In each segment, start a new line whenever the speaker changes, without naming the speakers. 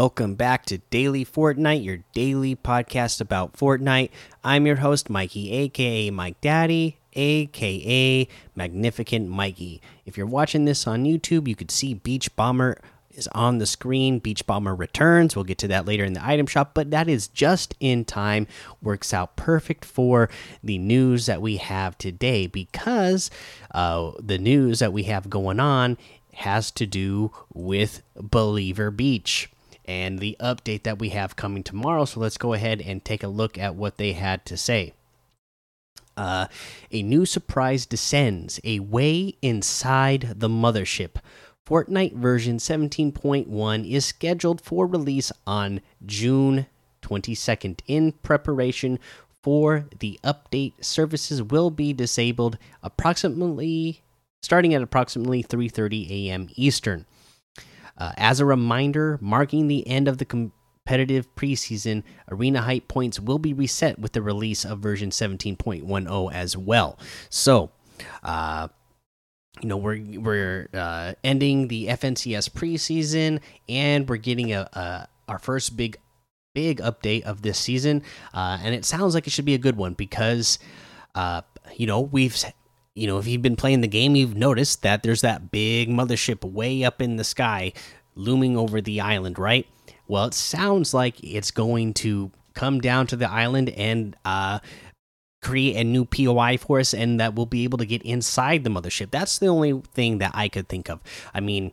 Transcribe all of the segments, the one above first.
Welcome back to Daily Fortnite, your daily podcast about Fortnite. I'm your host, Mikey, aka Mike Daddy, aka Magnificent Mikey. If you're watching this on YouTube, you could see Beach Bomber is on the screen. Beach Bomber returns. We'll get to that later in the item shop, but that is just in time. Works out perfect for the news that we have today because uh, the news that we have going on has to do with Believer Beach and the update that we have coming tomorrow. So let's go ahead and take a look at what they had to say. Uh, a new surprise descends, a way inside the mothership. Fortnite version 17.1 is scheduled for release on June 22nd. In preparation for the update, services will be disabled approximately starting at approximately 3:30 a.m. Eastern. Uh, as a reminder, marking the end of the competitive preseason, arena Hype points will be reset with the release of version 17.10 as well. So, uh, you know we're we're uh, ending the FNCS preseason, and we're getting a, a our first big big update of this season, uh, and it sounds like it should be a good one because uh, you know we've you know, if you've been playing the game, you've noticed that there's that big mothership way up in the sky looming over the island, right? Well, it sounds like it's going to come down to the island and uh, create a new POI for us, and that we'll be able to get inside the mothership. That's the only thing that I could think of. I mean,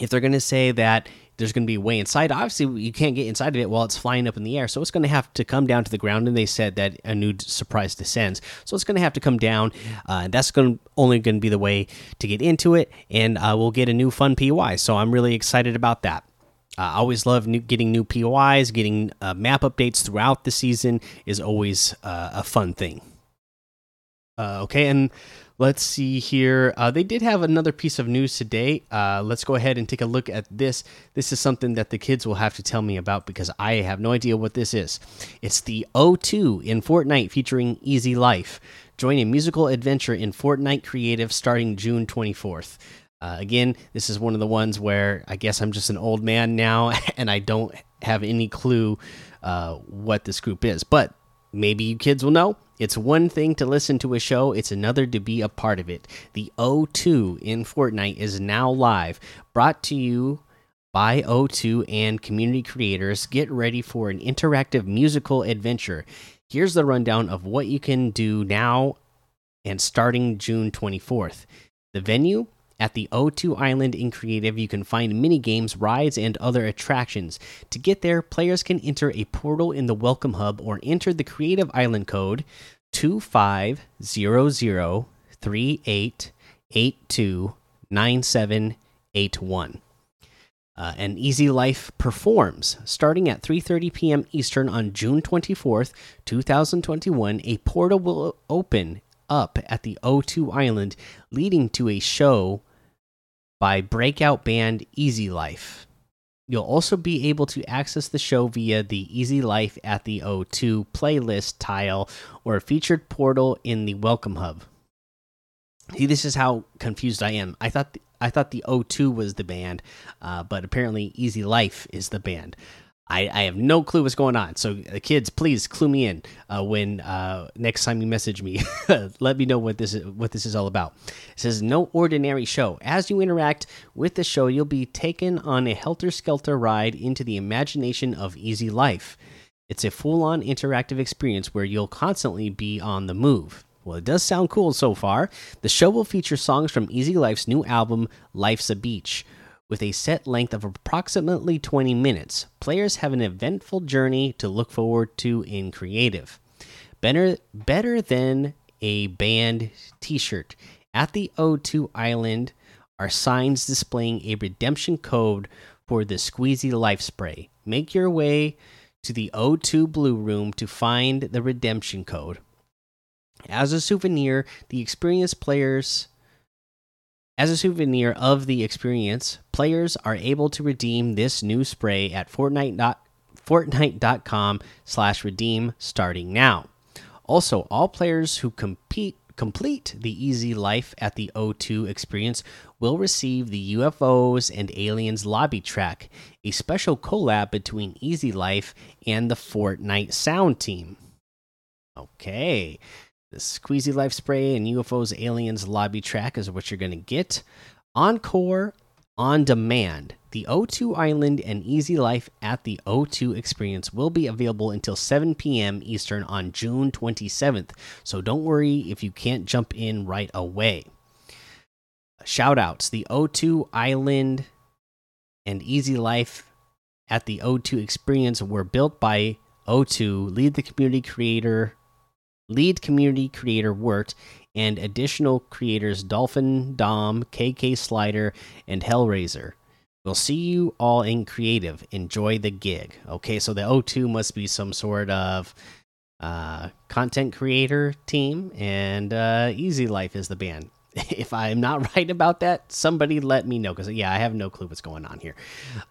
if they're going to say that there's going to be way inside. Obviously, you can't get inside of it while it's flying up in the air, so it's going to have to come down to the ground. And they said that a new surprise descends, so it's going to have to come down. Uh, that's going only going to be the way to get into it, and uh, we'll get a new fun POI. So I'm really excited about that. Uh, I always love new, getting new POIs, getting uh, map updates throughout the season is always uh, a fun thing. Uh, okay, and let's see here. Uh, they did have another piece of news today. Uh, let's go ahead and take a look at this. This is something that the kids will have to tell me about because I have no idea what this is. It's the O2 in Fortnite featuring Easy Life. Join a musical adventure in Fortnite Creative starting June 24th. Uh, again, this is one of the ones where I guess I'm just an old man now and I don't have any clue uh, what this group is. But maybe you kids will know. It's one thing to listen to a show, it's another to be a part of it. The O2 in Fortnite is now live, brought to you by O2 and community creators. Get ready for an interactive musical adventure. Here's the rundown of what you can do now and starting June 24th. The venue at the O2 Island in Creative, you can find mini games, rides, and other attractions. To get there, players can enter a portal in the Welcome Hub or enter the Creative Island code 250038829781. Uh, and Easy Life performs starting at 3:30 p.m. Eastern on June 24th, 2021. A portal will open up at the O2 Island, leading to a show by breakout band Easy Life. You'll also be able to access the show via the Easy Life at the O2 playlist tile or a featured portal in the Welcome Hub. See, this is how confused I am. I thought the, I thought the O2 was the band, uh, but apparently Easy Life is the band. I, I have no clue what's going on. So, uh, kids, please clue me in uh, when uh, next time you message me. let me know what this is what this is all about. It says no ordinary show. As you interact with the show, you'll be taken on a helter skelter ride into the imagination of easy life. It's a full on interactive experience where you'll constantly be on the move. Well, it does sound cool so far. The show will feature songs from Easy Life's new album, Life's a Beach with a set length of approximately 20 minutes. Players have an eventful journey to look forward to in creative. Better, better than a band t shirt. At the O2 Island are signs displaying a redemption code for the Squeezy Life Spray. Make your way to the O2 Blue Room to find the redemption code. As a souvenir, the experienced players as a souvenir of the experience, players are able to redeem this new spray at Fortnite. Fortnite.com slash redeem starting now. Also, all players who compete complete the Easy Life at the O2 experience will receive the UFOs and Aliens lobby track, a special collab between Easy Life and the Fortnite sound team. Okay. The Squeezy Life Spray and UFOs Aliens lobby track is what you're going to get. Encore on demand. The O2 Island and Easy Life at the O2 Experience will be available until 7 p.m. Eastern on June 27th, so don't worry if you can't jump in right away. Shout outs The O2 Island and Easy Life at the O2 Experience were built by O2, lead the community creator, lead community creator worked, and additional creators Dolphin, Dom, KK Slider, and Hellraiser. We'll see you all in creative. Enjoy the gig. Okay, so the O2 must be some sort of uh, content creator team, and uh, Easy Life is the band. if I'm not right about that, somebody let me know because yeah, I have no clue what's going on here.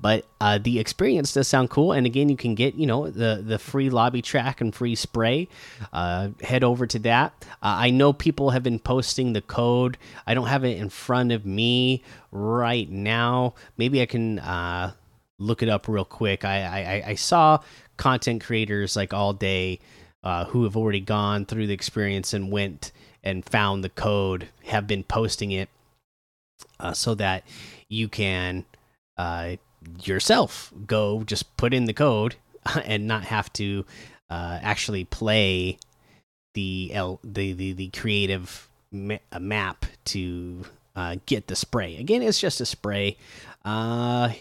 But uh, the experience does sound cool, and again, you can get you know the the free lobby track and free spray. Uh, head over to that. Uh, I know people have been posting the code. I don't have it in front of me right now. Maybe I can uh, look it up real quick. I, I I saw content creators like all day uh, who have already gone through the experience and went and found the code have been posting it uh, so that you can uh, yourself go just put in the code and not have to uh, actually play the L the the, the creative ma map to uh, get the spray. Again, it's just a spray. Uh,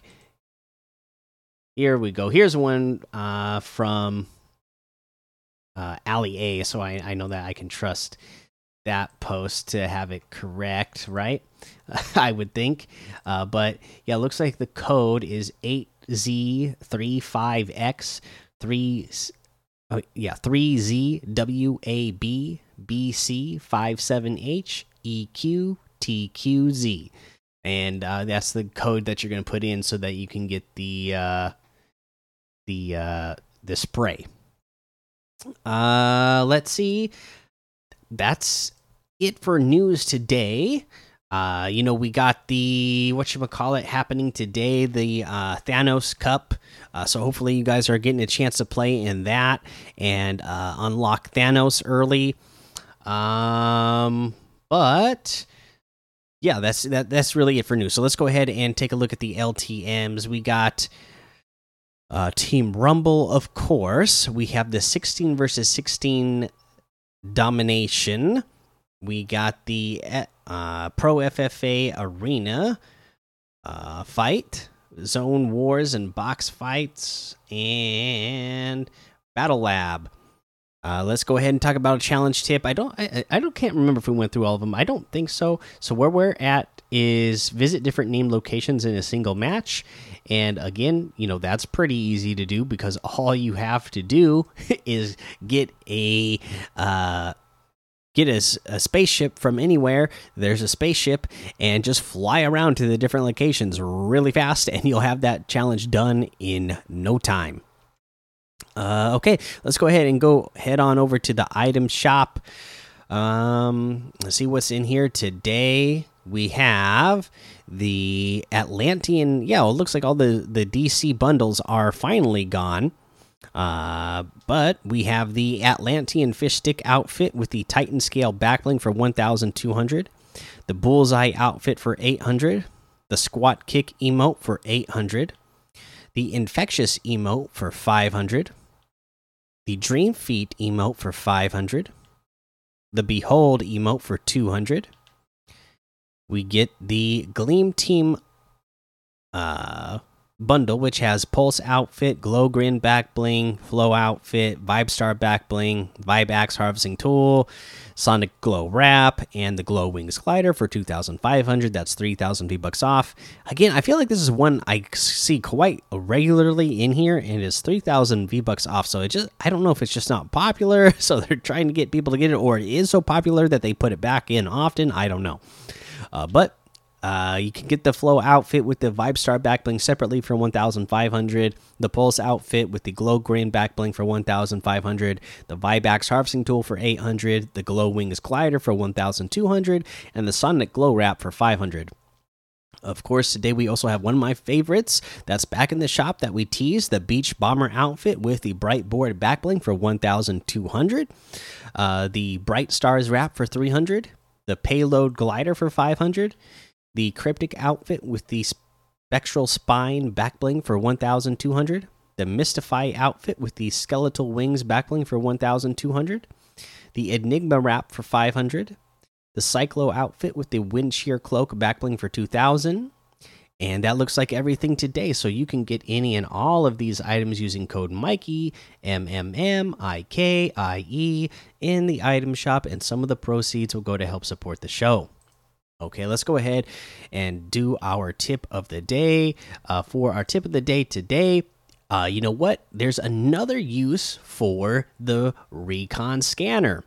here we go. Here's one uh, from uh, Ali A, so I, I know that I can trust that post to have it correct, right? I would think. Uh, but yeah, looks like the code is 8Z35X 3 oh, yeah, 3ZWAB BC57H EQTQZ. And uh, that's the code that you're going to put in so that you can get the uh, the uh, the spray. Uh, let's see that's it for news today. Uh, you know, we got the what you call it happening today, the uh, Thanos Cup. Uh, so hopefully, you guys are getting a chance to play in that and uh, unlock Thanos early. Um, but yeah, that's that. That's really it for news. So let's go ahead and take a look at the LTM's. We got uh, Team Rumble, of course. We have the 16 versus 16 domination. We got the uh, Pro FFA Arena uh, fight, Zone Wars and box fights, and Battle Lab. Uh, let's go ahead and talk about a challenge tip. I don't, I, I don't, can't remember if we went through all of them. I don't think so. So where we're at is visit different named locations in a single match, and again, you know that's pretty easy to do because all you have to do is get a uh, get a, a, spaceship from anywhere. There's a spaceship, and just fly around to the different locations really fast, and you'll have that challenge done in no time. Uh, okay, let's go ahead and go head on over to the item shop. Um, see what's in here today. We have the Atlantean. Yeah, well, it looks like all the the DC bundles are finally gone. Uh, but we have the Atlantean fish stick outfit with the Titan scale backbling for 1,200, the Bullseye outfit for 800, the Squat Kick emote for 800, the Infectious emote for 500, the Dream Feet emote for 500, the Behold emote for 200. We get the Gleam Team uh bundle, which has Pulse outfit, Glow Grin back bling, Flow outfit, Vibe Star back bling, Vibe Axe harvesting tool, Sonic Glow wrap, and the Glow Wings glider for 2,500. That's 3,000 V bucks off. Again, I feel like this is one I see quite regularly in here, and it's 3,000 V bucks off. So it just, I don't know if it's just not popular, so they're trying to get people to get it, or it is so popular that they put it back in often. I don't know. Uh, but Uh, you can get the Flow outfit with the Vibe Star backbling separately for 1,500. The Pulse outfit with the Glow Grin backbling for 1,500. The Vibe Axe harvesting tool for 800. The Glow Wings glider for 1,200, and the Sonic Glow wrap for 500. Of course, today we also have one of my favorites that's back in the shop that we teased the Beach Bomber outfit with the Bright Board backbling for 1,200, uh, the Bright Stars wrap for 300, the Payload glider for 500, the Cryptic outfit with the Spectral Spine backbling for 1,200, the Mystify outfit with the Skeletal Wings backbling for 1,200, the Enigma wrap for 500 the Cyclo outfit with the Wind Shear Cloak backbling for 2000. And that looks like everything today. So you can get any and all of these items using code Mikey, M M M I K I E, in the item shop. And some of the proceeds will go to help support the show. Okay, let's go ahead and do our tip of the day. Uh, for our tip of the day today, uh, you know what? There's another use for the Recon Scanner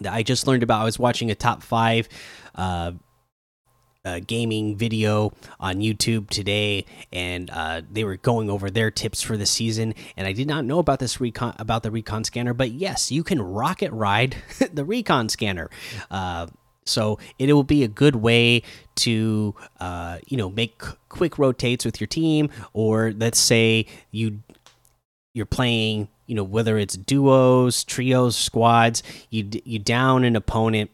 that I just learned about. I was watching a top five uh, uh, gaming video on YouTube today, and uh, they were going over their tips for the season. And I did not know about this recon about the recon scanner, but yes, you can rocket ride the recon scanner. Uh, so it will be a good way to uh, you know make quick rotates with your team, or let's say you you're playing you know whether it's duos, trios, squads, you you down an opponent,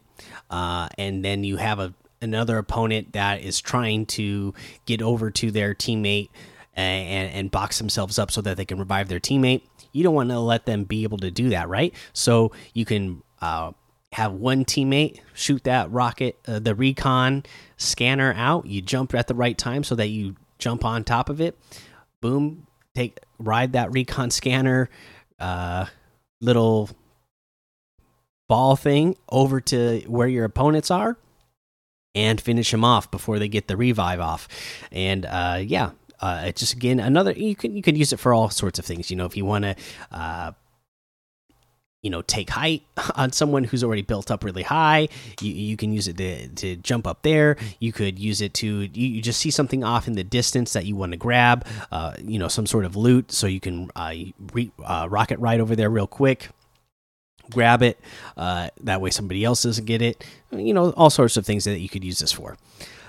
uh, and then you have a another opponent that is trying to get over to their teammate and, and box themselves up so that they can revive their teammate. You don't want to let them be able to do that, right? So you can uh, have one teammate shoot that rocket, uh, the recon scanner out. You jump at the right time so that you jump on top of it. Boom, take ride that recon scanner uh, little ball thing over to where your opponents are and finish them off before they get the revive off. And uh, yeah, uh, it's just again another you can you can use it for all sorts of things. You know, if you want to. Uh, you know, take height on someone who's already built up really high. You, you can use it to, to jump up there. You could use it to, you, you just see something off in the distance that you want to grab, uh, you know, some sort of loot. So you can uh, re, uh, rocket right over there real quick grab it. Uh, that way somebody else doesn't get it. You know, all sorts of things that you could use this for.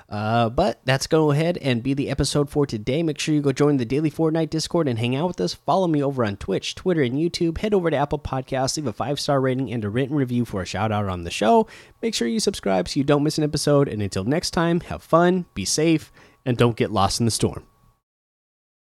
Uh, but that's go ahead and be the episode for today. Make sure you go join the daily Fortnite Discord and hang out with us. Follow me over on Twitch, Twitter, and YouTube. Head over to Apple Podcasts, leave a five star rating and a written review for a shout out on the show. Make sure you subscribe so you don't miss an episode. And until next time, have fun, be safe, and don't get lost in the storm.